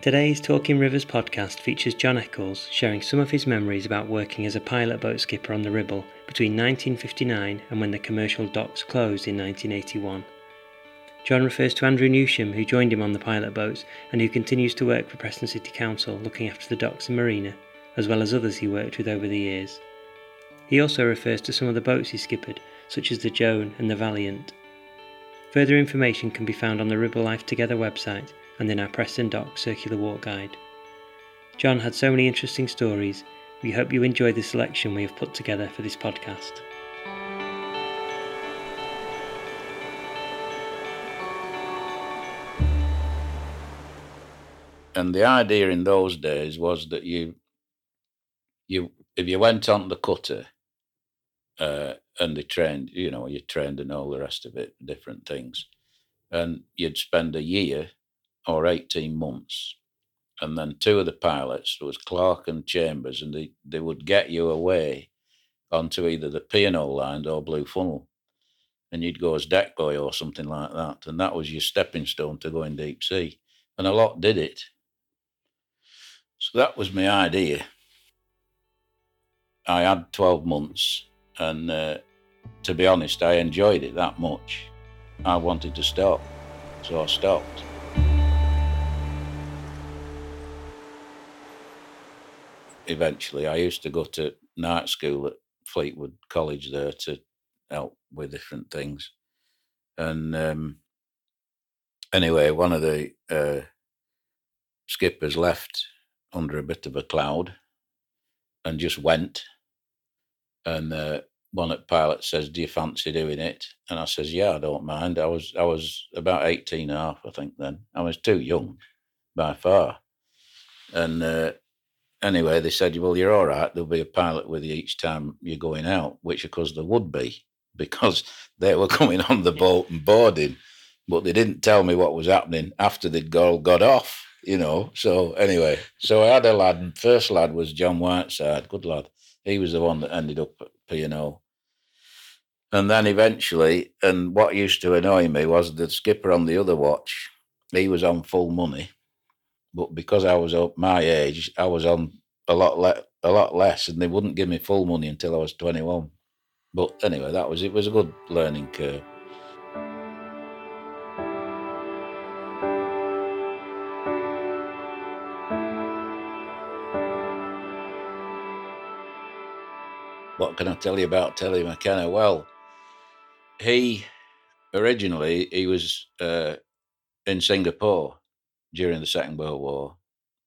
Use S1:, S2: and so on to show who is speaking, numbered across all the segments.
S1: Today's Talking Rivers podcast features John Eccles sharing some of his memories about working as a pilot boat skipper on the Ribble between 1959 and when the commercial docks closed in 1981. John refers to Andrew Newsham, who joined him on the pilot boats and who continues to work for Preston City Council looking after the docks and marina, as well as others he worked with over the years. He also refers to some of the boats he skippered, such as the Joan and the Valiant. Further information can be found on the Ribble Life Together website and in our Preston Dock Circular Walk Guide. John had so many interesting stories. We hope you enjoy the selection we have put together for this podcast.
S2: And the idea in those days was that you, you, if you went on the cutter, uh, and they trained, you know, you trained and all the rest of it, different things, and you'd spend a year or 18 months. And then two of the pilots, was Clark and Chambers, and they, they would get you away onto either the P&O line or Blue Funnel. And you'd go as deck boy or something like that. And that was your stepping stone to going deep sea. And a lot did it. So that was my idea. I had 12 months, and uh, to be honest, I enjoyed it that much. I wanted to stop, so I stopped. Eventually. I used to go to night school at Fleetwood College there to help with different things. And um, anyway, one of the uh, skippers left under a bit of a cloud and just went. And uh, one at pilot says, "Do you fancy doing it?" And I says, "Yeah, I don't mind." I was I was about 18 and a half, I think. Then I was too young by far, and uh, anyway, they said, well, you're all right. There'll be a pilot with you each time you're going out, which of course there would be because they were coming on the boat and boarding, but they didn't tell me what was happening after they'd all got off, you know. So anyway, so I had a lad, and first lad was John Whiteside, good lad. He was the one that ended up at P&O. And then eventually, and what used to annoy me was the skipper on the other watch, he was on full money but because I was my age, I was on a lot le- a lot less, and they wouldn't give me full money until I was twenty one. But anyway, that was it. Was a good learning curve. What can I tell you about Teddy McKenna? Well, he originally he was uh, in Singapore during the Second World War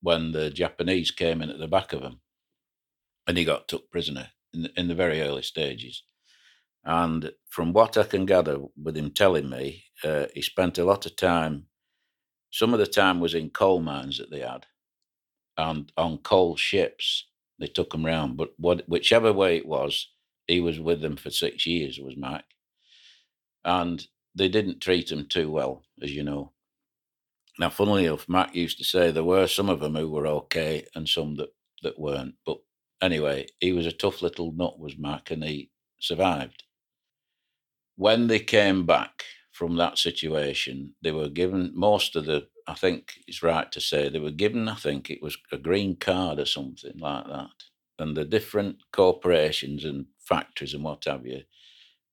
S2: when the Japanese came in at the back of him and he got took prisoner in the, in the very early stages. And from what I can gather with him telling me, uh, he spent a lot of time, some of the time was in coal mines that they had and on coal ships. They took him round. But what, whichever way it was, he was with them for six years, was Mac. And they didn't treat him too well, as you know. Now, funnily enough, Mac used to say there were some of them who were okay and some that, that weren't. But anyway, he was a tough little nut, was Mac, and he survived. When they came back from that situation, they were given most of the, I think it's right to say, they were given, I think it was a green card or something like that. And the different corporations and factories and what have you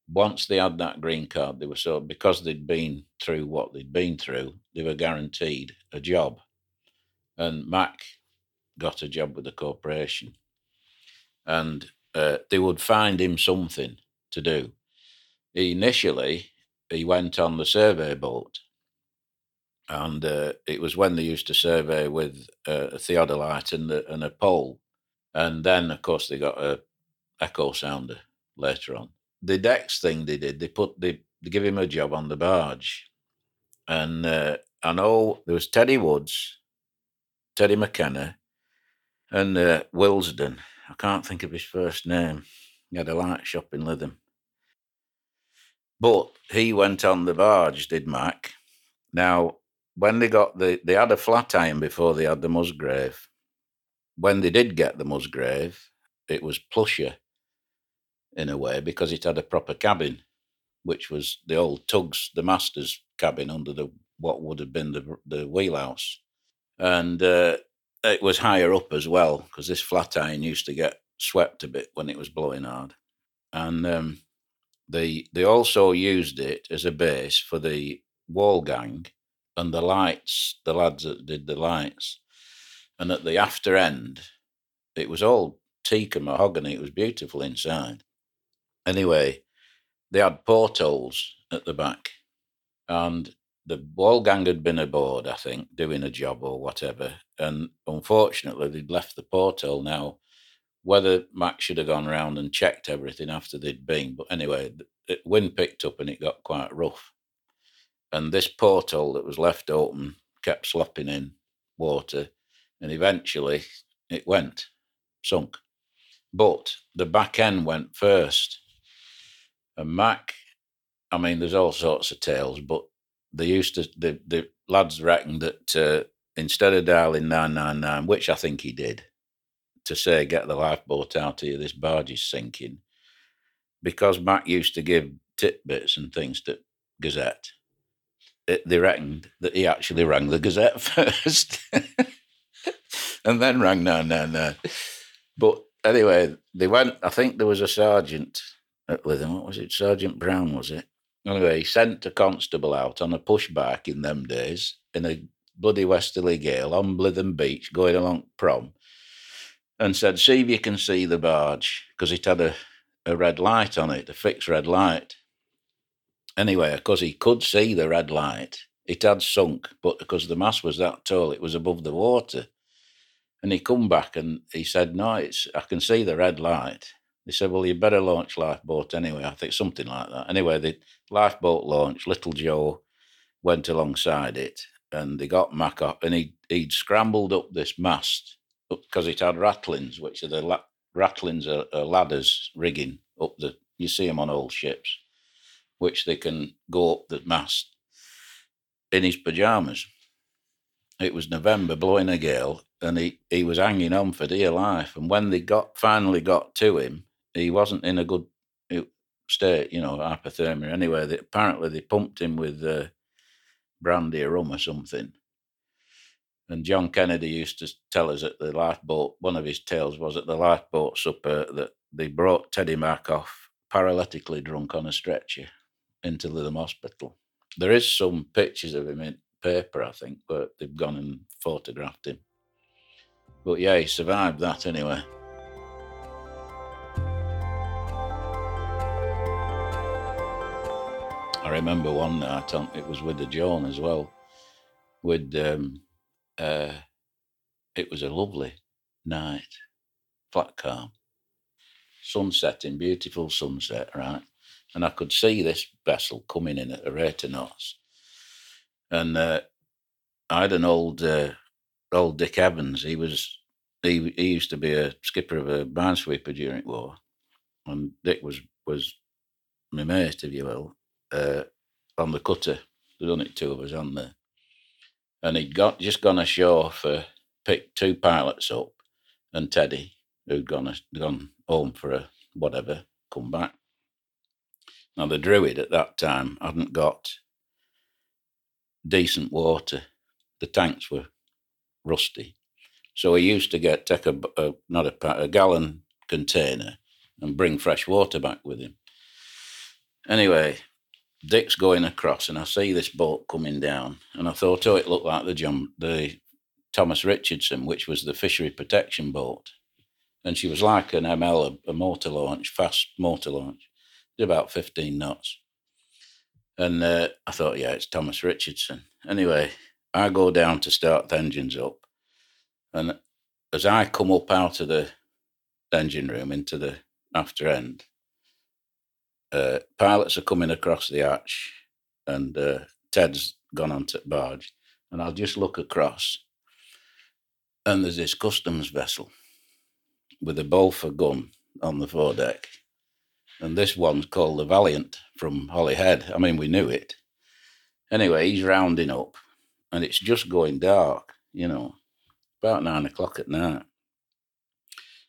S2: once they had that green card, they were so because they'd been through what they'd been through, they were guaranteed a job. And Mac got a job with the corporation, and uh, they would find him something to do. Initially, he went on the survey boat, and uh, it was when they used to survey with uh, a theodolite and, the, and a pole, and then of course they got a echo sounder later on the decks thing they did, they put they, they give him a job on the barge, and uh, I know there was Teddy Woods, Teddy McKenna, and uh, Wilsden. I can't think of his first name. He had a light shop in Lytham. But he went on the barge, did Mac. Now, when they got the, they had a flat iron before they had the Musgrave. When they did get the Musgrave, it was plusher in a way because it had a proper cabin, which was the old tugs, the master's cabin under the what would have been the the wheelhouse. and uh, it was higher up as well because this flat iron used to get swept a bit when it was blowing hard, and um, they they also used it as a base for the wall gang and the lights, the lads that did the lights, and at the after end, it was all teak and mahogany. It was beautiful inside. Anyway, they had portholes at the back, and the wall gang had been aboard, I think, doing a job or whatever. And unfortunately, they'd left the porthole. Now, whether Max should have gone round and checked everything after they'd been, but anyway, wind picked up and it got quite rough. And this porthole that was left open kept slopping in water, and eventually it went, sunk. But the back end went first. And Mac, I mean, there's all sorts of tales, but they used to, the, the lads reckoned that uh, instead of dialing 999, which I think he did, to say, get the lifeboat out here, this barge is sinking, because Mac used to give tidbits and things to Gazette, it, they reckoned that he actually rang the Gazette first and then rang 999. But anyway, they went, I think there was a sergeant at him. What was it? Sergeant Brown, was it? Anyway, he sent a constable out on a pushback in them days in a bloody westerly gale on Lytham Beach going along prom and said, See if you can see the barge because it had a, a red light on it, a fixed red light. Anyway, because he could see the red light, it had sunk, but because the mast was that tall, it was above the water. And he come back and he said, "No, it's I can see the red light." They said, "Well, you better launch lifeboat anyway." I think something like that. Anyway, the lifeboat launched. Little Joe went alongside it, and they got Mac up, and he he'd scrambled up this mast because it had ratlines, which are the la- ratlines are, are ladders rigging up the. You see them on old ships, which they can go up the mast in his pajamas. It was November, blowing a gale, and he, he was hanging on for dear life. And when they got finally got to him, he wasn't in a good uh, state, you know, hypothermia. Anyway, they, apparently they pumped him with uh, brandy or rum or something. And John Kennedy used to tell us at the lifeboat, one of his tales was at the lifeboat supper that they brought Teddy Markoff paralytically drunk on a stretcher into the hospital. There is some pictures of him in paper, I think, but they've gone and photographed him. But yeah, he survived that anyway. I remember one night, on, it was with the Joan as well. With um, uh, it was a lovely night, flat calm, sunset sunsetting, beautiful sunset, right? And I could see this vessel coming in at a rate of knots. And uh, I had an old uh, old Dick Evans. He was he he used to be a skipper of a minesweeper during war, and Dick was was my mate, if you will, uh, on the cutter. There's only two of us on there, and he'd got just gone ashore for pick two pilots up, and Teddy, who'd gone gone home for a whatever, come back. Now the Druid at that time hadn't got decent water. The tanks were rusty. So he used to get take a, a not a, a gallon container and bring fresh water back with him. Anyway, Dick's going across, and I see this boat coming down, and I thought, oh, it looked like the John, the Thomas Richardson, which was the fishery protection boat, and she was like an ML, a, a motor launch, fast motor launch, did about fifteen knots. And uh, I thought, yeah, it's Thomas Richardson. Anyway, I go down to start the engines up, and as I come up out of the engine room into the after end, uh, pilots are coming across the arch, and uh, Ted's gone onto the barge, and I'll just look across, and there's this customs vessel with a Bofors gun on the foredeck, and this one's called the Valiant from Holyhead. I mean, we knew it. Anyway, he's rounding up, and it's just going dark, you know about nine o'clock at night.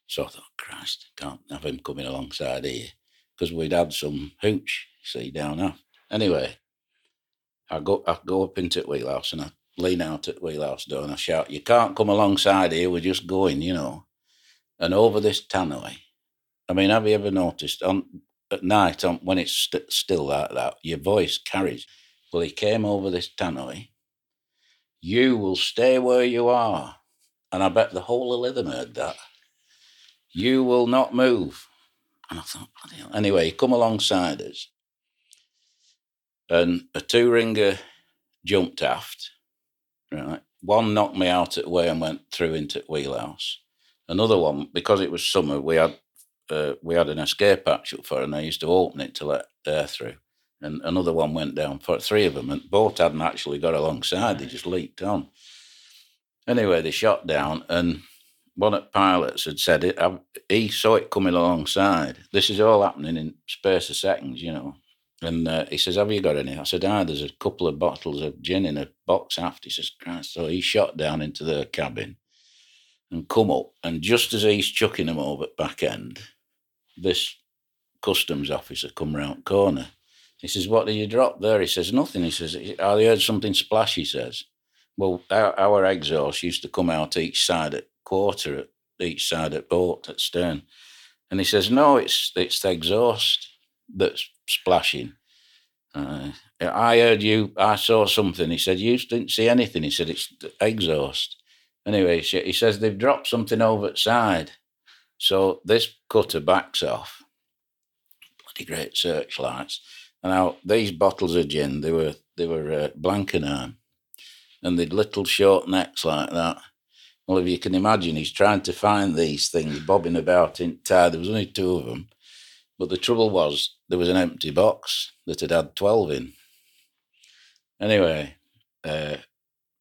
S2: So I thought, Christ, can't have him coming alongside here because we'd had some hooch, see, down there. Anyway, I go I go up into the wheelhouse and I lean out at wheelhouse door and I shout, You can't come alongside here, we're just going, you know. And over this tannoy, I mean, have you ever noticed on at night on, when it's st- still like that, your voice carries. Well, he came over this tannoy. You will stay where you are. And I bet the whole of Lytham heard that. You will not move. And I thought, bloody hell. Anyway, he come alongside us. And a two ringer jumped aft. Right. One knocked me out at way and went through into the wheelhouse. Another one, because it was summer, we had uh, we had an escape hatch up for, and I used to open it to let air through. And another one went down for three of them, and both hadn't actually got alongside; they just leaked on. Anyway, they shot down, and one of the pilots had said it. He saw it coming alongside. This is all happening in space of seconds, you know. And uh, he says, Have you got any? I said, Ah, there's a couple of bottles of gin in a box aft." He says, Christ. So he shot down into the cabin and come up. And just as he's chucking them over at back end, this customs officer come round corner. He says, What did you drop there? He says, Nothing. He says, I heard something splash, he says. Well, our, our exhaust used to come out each side at quarter at each side at boat at stern. And he says, No, it's it's the exhaust that's splashing. Uh, I heard you, I saw something. He said, You didn't see anything. He said, It's exhaust. Anyway, he says, They've dropped something over the side. So this cutter backs off. Bloody great searchlights. And now these bottles of gin, they were they were uh, Blankenheym, and they'd little short necks like that. Well, if you can imagine, he's trying to find these things bobbing about in tide. There was only two of them, but the trouble was there was an empty box that had had 12 in. Anyway, uh,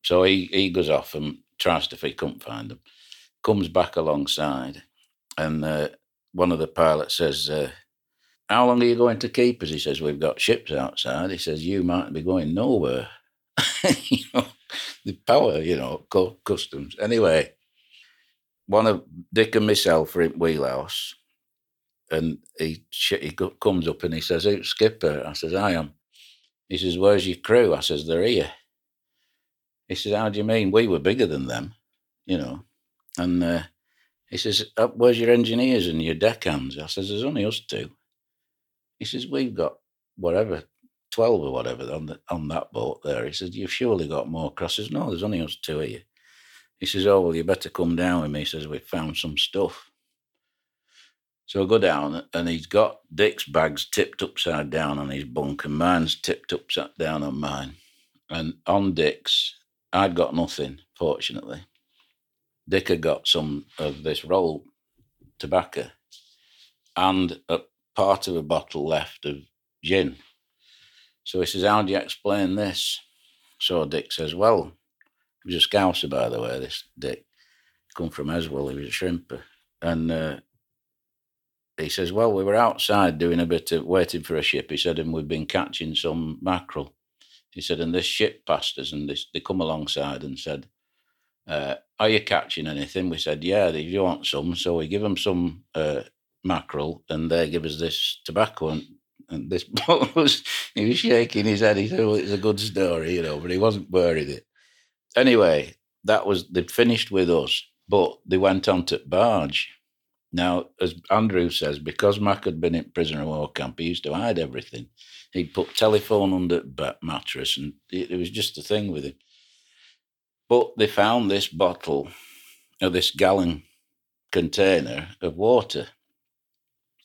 S2: so he, he goes off and tries to, if he couldn't find them, comes back alongside. And uh, one of the pilots says, uh, How long are you going to keep us? He says, We've got ships outside. He says, You might be going nowhere. you know, the power, you know, customs. Anyway, one of Dick and myself are in Wheelhouse and he he comes up and he says, "Who's skipper?" I says, "I am." He says, "Where's your crew?" I says, "They're here." He says, "How do you mean? We were bigger than them, you know." And uh, he says, uh, "Where's your engineers and your deckhands?" I says, "There's only us two. He says, "We've got whatever." 12 or whatever on the, on that boat there. He says, You've surely got more crosses. No, there's only us two here. He says, Oh, well, you better come down with me. He says, We've found some stuff. So I go down and he's got Dick's bags tipped upside down on his bunk and mine's tipped upside down on mine. And on Dick's, I'd got nothing, fortunately. Dick had got some of this roll tobacco and a part of a bottle left of gin. So he says, How do you explain this? So Dick says, Well, he was a scouser, by the way, this Dick. Come from Eswell, he was a shrimper. And uh, he says, Well, we were outside doing a bit of waiting for a ship. He said, and we've been catching some mackerel. He said, and this ship passed us, and this, they come alongside and said, uh, Are you catching anything? We said, Yeah, if you want some. So we give them some uh, mackerel, and they give us this tobacco. And, and this was, he was shaking his head. He said, Well, it's a good story, you know, but he wasn't worried it. Anyway, that was, they'd finished with us, but they went on to barge now, as Andrew says, because Mac had been in prisoner of war camp, he used to hide everything. He'd put telephone under mattress, and it, it was just a thing with him. But they found this bottle, or this gallon container of water,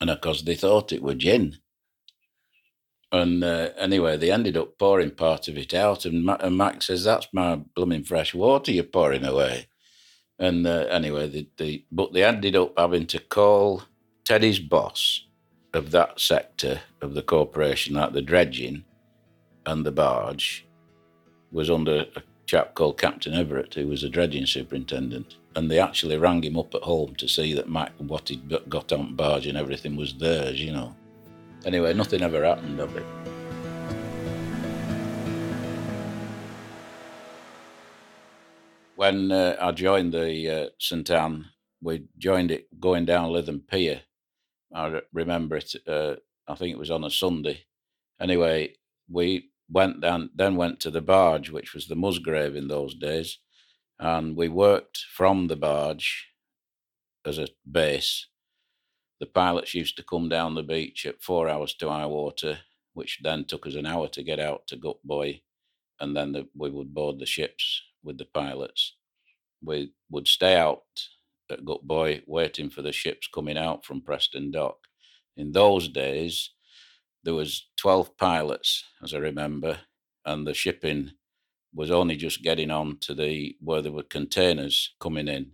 S2: and of course they thought it were gin. And uh, anyway, they ended up pouring part of it out, and, Ma- and Mac says, "That's my blooming fresh water you're pouring away." And uh, anyway, the, the, but they ended up having to call Teddy's boss of that sector of the corporation, like the dredging and the barge, was under a chap called Captain Everett, who was a dredging superintendent. And they actually rang him up at home to see that Mac, what he'd got on barge and everything was theirs, you know. Anyway, nothing ever happened of it. when uh, I joined the uh, St Anne, we joined it going down Lytham Pier. I remember it. Uh, I think it was on a Sunday. Anyway, we went down, then went to the barge, which was the Musgrave in those days, and we worked from the barge as a base. The pilots used to come down the beach at four hours to high water, which then took us an hour to get out to Gut Buoy, and then the, we would board the ships with the pilots. We would stay out at Gut Buoy waiting for the ships coming out from Preston Dock. In those days, there was 12 pilots, as I remember, and the shipping was only just getting on to the where there were containers coming in.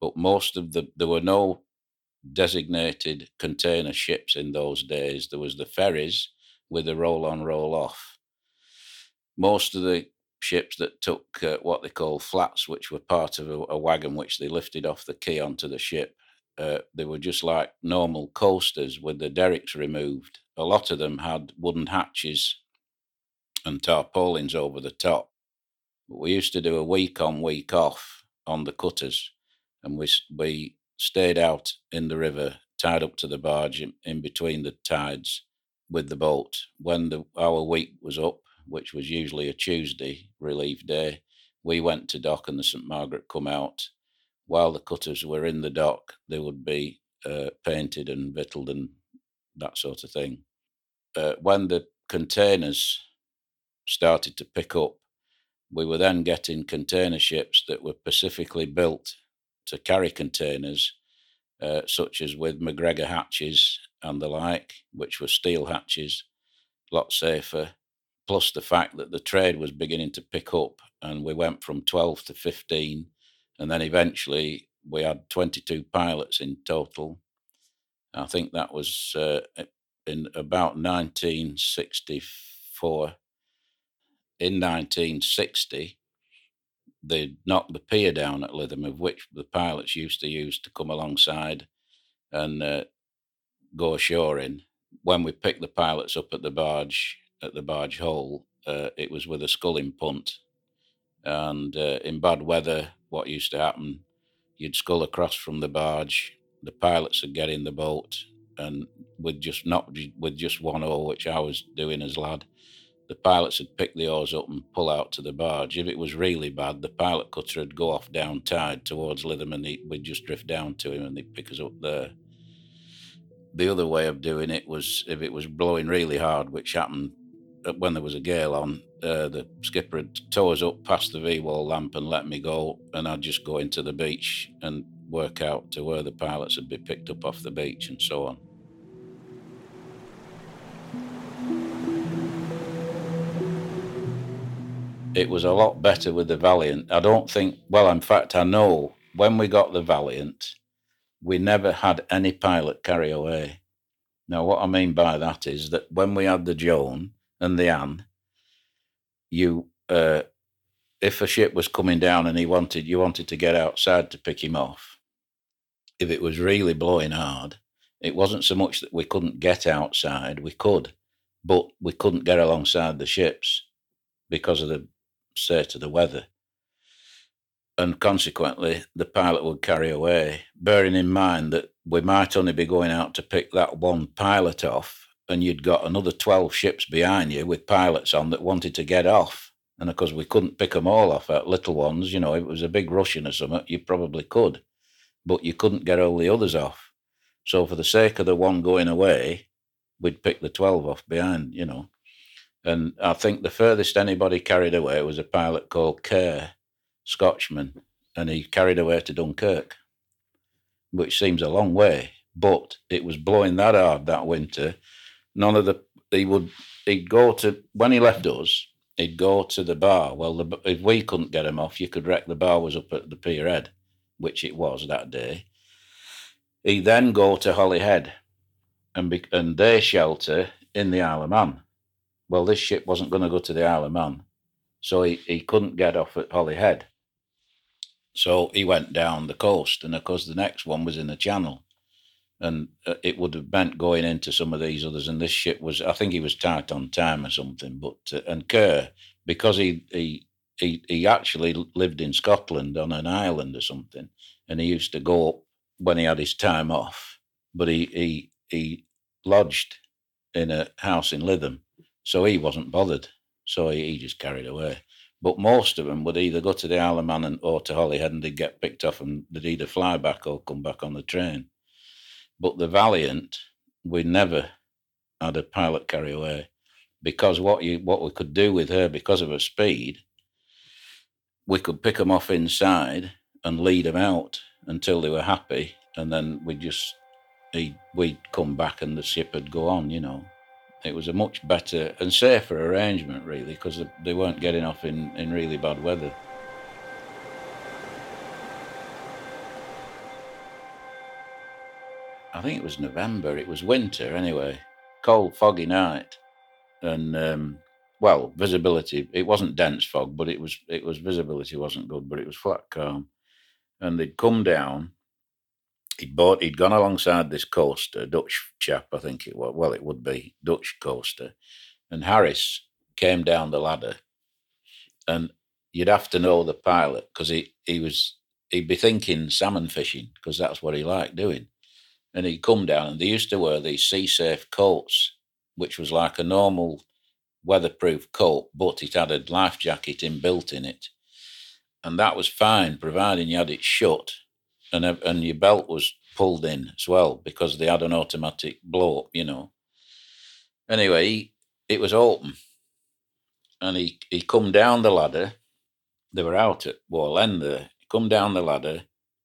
S2: But most of the there were no designated container ships in those days. There was the ferries with the roll on, roll off. Most of the ships that took uh, what they call flats, which were part of a, a, wagon which they lifted off the quay onto the ship, uh, they were just like normal coasters with the derricks removed. A lot of them had wooden hatches and tarpaulins over the top. But we used to do a week on, week off on the cutters, and we we stayed out in the river, tied up to the barge in, in between the tides with the boat. When the, our week was up, which was usually a Tuesday relief day, we went to dock and the St Margaret come out. While the cutters were in the dock, they would be uh, painted and victualled and that sort of thing. Uh, when the containers started to pick up, we were then getting container ships that were specifically built to carry containers, uh, such as with MacGregor hatches and the like, which were steel hatches, a lot safer. Plus the fact that the trade was beginning to pick up, and we went from 12 to 15, and then eventually we had 22 pilots in total. I think that was uh, in about 1964. In 1960, they knocked the pier down at Lytham, of which the pilots used to use to come alongside and uh, go ashore in. When we picked the pilots up at the barge, at the barge hole, uh, it was with a sculling punt. And uh, in bad weather, what used to happen, you'd scull across from the barge, the pilots would get in the boat, and with just not with just one oar, which I was doing as lad, the pilots would pick the oars up and pull out to the barge. If it was really bad, the pilot cutter would go off down tide towards Lytham and we'd just drift down to him and they'd pick us up there. The other way of doing it was if it was blowing really hard, which happened uh, when there was a gale on, uh, the skipper would tow us up past the V wall lamp and let me go, and I'd just go into the beach and work out to where the pilots would be picked up off the beach and so on. It was a lot better with the Valiant. I don't think, well, in fact, I know when we got the Valiant, we never had any pilot carry away. Now, what I mean by that is that when we had the Joan and the Anne, you, uh, if a ship was coming down and he wanted, you wanted to get outside to pick him off. If it was really blowing hard, it wasn't so much that we couldn't get outside, we could, but we couldn't get alongside the ships because of the say to the weather. And consequently, the pilot would carry away, bearing in mind that we might only be going out to pick that one pilot off, and you'd got another 12 ships behind you with pilots on that wanted to get off. And of course, we couldn't pick them all off at little ones. You know, if it was a big Russian or something, you probably could, but you couldn't get all the others off. So, for the sake of the one going away, we'd pick the 12 off behind, you know. And I think the furthest anybody carried away was a pilot called Kerr, Scotchman, and he carried away to Dunkirk, which seems a long way. But it was blowing that hard that winter. None of the he would he'd go to when he left us. He'd go to the bar. Well, the, if we couldn't get him off, you could wreck the bar was up at the pier head, which it was that day. He'd then go to Holyhead, and be, and they shelter in the Isle of Man well, this ship wasn't going to go to the Isle of Man, so he, he couldn't get off at Holyhead. So he went down the coast, and of course, the next one was in the Channel. And uh, it would have meant going into some of these others. And this ship was, I think he was tight on time or something. But, uh, and Kerr, because he, he, he, he actually lived in Scotland on an island or something, and he used to go up when he had his time off. But he, he, he lodged in a house in Lytham so he wasn't bothered. So he, he just carried away. But most of them would either go to the Isle of Man and, or to Holyhead and they'd get picked off and they'd either fly back or come back on the train. But the Valiant, we never had a pilot carry away because what you what we could do with her because of her speed, we could pick them off inside and lead them out until they were happy, and then we just he, we'd come back and the ship would go on. You know, it was a much better and safer arrangement really because they weren't getting off in in really bad weather. I think it was November. It was winter anyway, cold, foggy night, and um, well, visibility. It wasn't dense fog, but it was it was visibility wasn't good, but it was flat calm. And they'd come down. He'd bought. He'd gone alongside this coaster, Dutch chap, I think it was. Well, it would be Dutch coaster, and Harris came down the ladder, and you'd have to know the pilot because he he was he'd be thinking salmon fishing because that's what he liked doing and he'd come down and they used to wear these sea safe coats, which was like a normal weatherproof coat, but it had a life jacket inbuilt in it. And that was fine, providing you had it shut and, and your belt was pulled in as well because they had an automatic blow up, you know. Anyway, it was open and he, he come down the ladder. They were out at Wall End there. He come down the ladder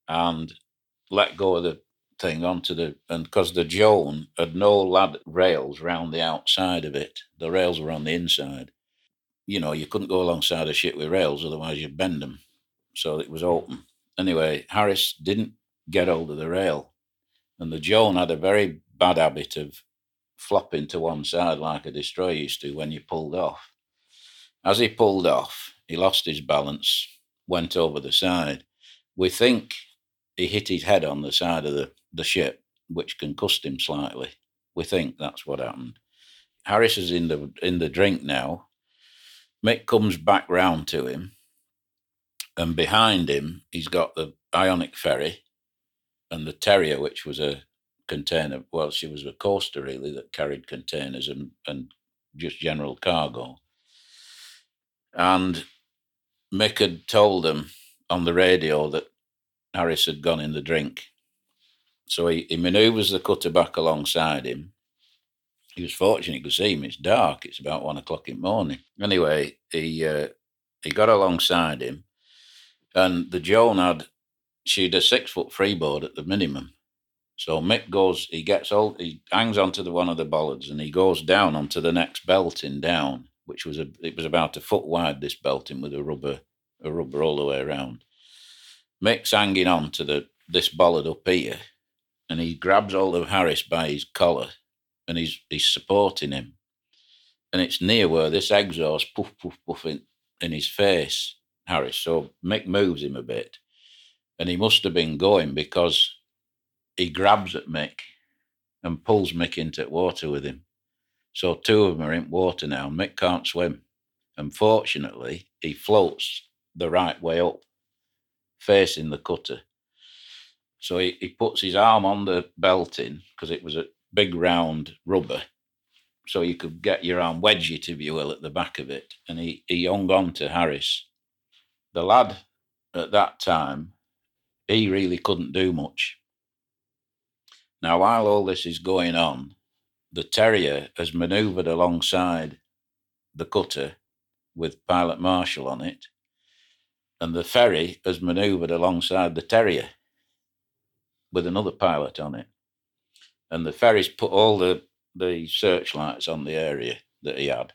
S2: and let go of the thing onto the and because the Joan had no lad rails round the outside of it. The rails were on the inside. You know, you couldn't go alongside a ship with rails, otherwise you'd bend them. So it was open. Anyway, Harris didn't get hold of the rail, and the Joan had a very bad habit of flopping to one side like a destroyer used to when you pulled off. As he pulled off, he lost his balance, went over the side. We think he hit his head on the side of the the ship, which concussed him slightly. We think that's what happened. Harris is in the in the drink now. Mick comes back round to him, and behind him he's got the Ionic ferry and the Terrier, which was a container. Well, she was a coaster really that carried containers and and just general cargo. And Mick had told them on the radio that Harris had gone in the drink so he, he manoeuvres the cutter back alongside him. He was fortunate could see him. It's dark. It's about one o'clock in the morning. Anyway, he uh, he got alongside him, and the Joan had she'd a six foot freeboard at the minimum. So Mick goes, he gets all, he hangs onto the one of the bollards, and he goes down onto the next belting down, which was a it was about a foot wide. This belting with a rubber a rubber all the way around. Mick's hanging on to the this bollard up here, and he grabs hold of Harris by his collar and he's he's supporting him. And it's near where this exhaust puff puff puff in, in his face, Harris. So Mick moves him a bit. And he must have been going because he grabs at Mick and pulls Mick into water with him. So two of them are in water now. Mick can't swim. Unfortunately, he floats the right way up, facing the cutter. So he, he puts his arm on the belting because it was a big round rubber. So you could get your arm wedged, if you will, at the back of it. And he, he hung on to Harris. The lad at that time, he really couldn't do much. Now, while all this is going on, the Terrier has manoeuvred alongside the cutter with Pilot Marshall on it, and the ferry has manoeuvred alongside the Terrier with another pilot on it. And the ferries put all the, the searchlights on the area that he had,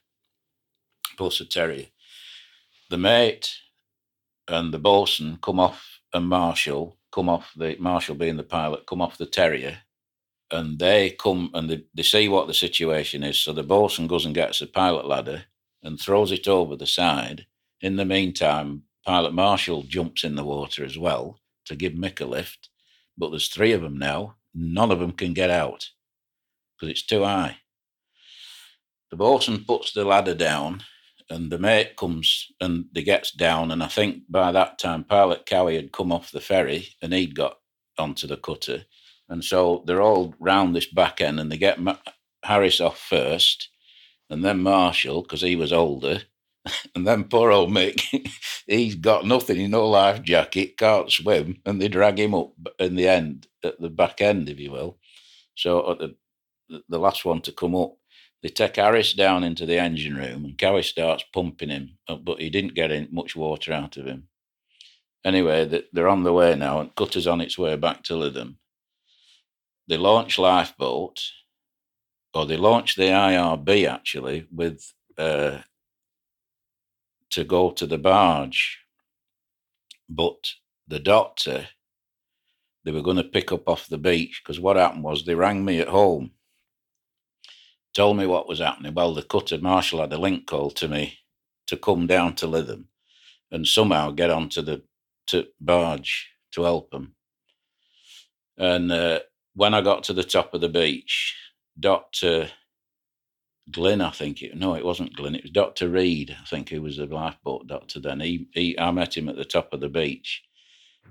S2: plus a terrier. The mate and the bosun come off, and Marshall come off the Marshall being the pilot, come off the terrier, and they come and they, they see what the situation is. So the bosun goes and gets a pilot ladder and throws it over the side. In the meantime, Pilot Marshall jumps in the water as well to give Mick a lift but there's three of them now. None of them can get out because it's too high. The bosun puts the ladder down, and the mate comes and they gets down. And I think by that time, Pilot Cowie had come off the ferry and he'd got onto the cutter. And so they're all round this back end and they get Ma- Harris off first and then Marshall, because he was older, And then poor old Mick, he's got nothing, he's no life jacket, can't swim, and they drag him up in the end, at the back end, if you will. So at the the last one to come up, they take Harris down into the engine room, and Cowie starts pumping him, uh, but he didn't get much water out of him. Anyway, they're on the way now, and Cutter's on its way back to Lytham. They launch Lifeboat, or they launched the IRB actually with uh, to go to the barge, but the doctor they were going to pick up off the beach because what happened was they rang me at home, told me what was happening. Well, the cutter marshal had a link call to me to come down to Lytham and somehow get onto the to barge to help them. And uh, when I got to the top of the beach, Dr. Glynn, I think it, no, it wasn't Glynn, it was Dr. Reed, I think, who was the lifeboat doctor then. He, he, I met him at the top of the beach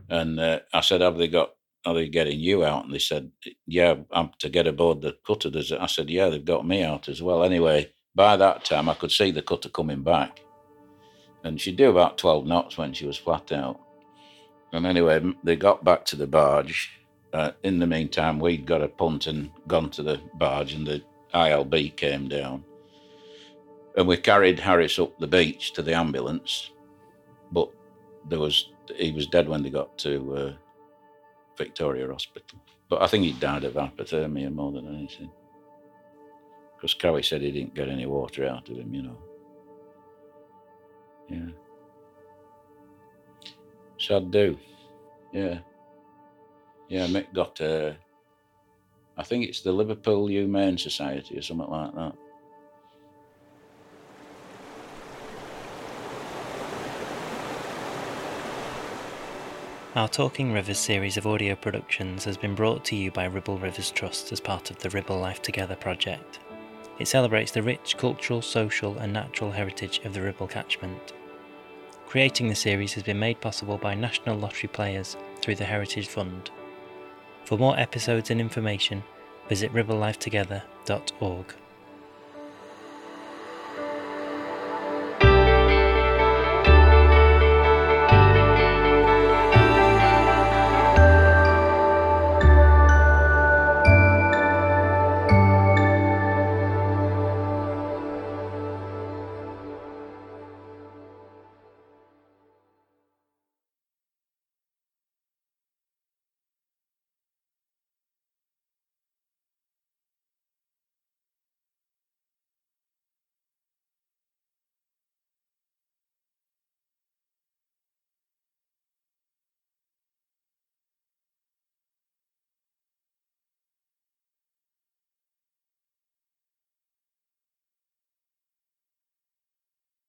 S2: and uh, I said, Have they got, are they getting you out? And they said, Yeah, I'm to get aboard the cutter. I said, Yeah, they've got me out as well. Anyway, by that time, I could see the cutter coming back. And she'd do about 12 knots when she was flat out. And anyway, they got back to the barge uh, in the meantime, we'd got a punt and gone to the barge, and the ILB came down. And we carried Harris up the beach to the ambulance, but there was he was dead when they got to uh, Victoria Hospital. But I think he died of hypothermia more than anything. Because Cowie said he didn't get any water out of him, you know. Yeah. Sad do. Yeah. Yeah, Mick got a. I think it's the Liverpool Humane Society or something like that.
S1: Our Talking Rivers series of audio productions has been brought to you by Ribble Rivers Trust as part of the Ribble Life Together project. It celebrates the rich cultural, social, and natural heritage of the Ribble catchment. Creating the series has been made possible by National Lottery players through the Heritage Fund. For more episodes and information, visit ribblelifetogether.org.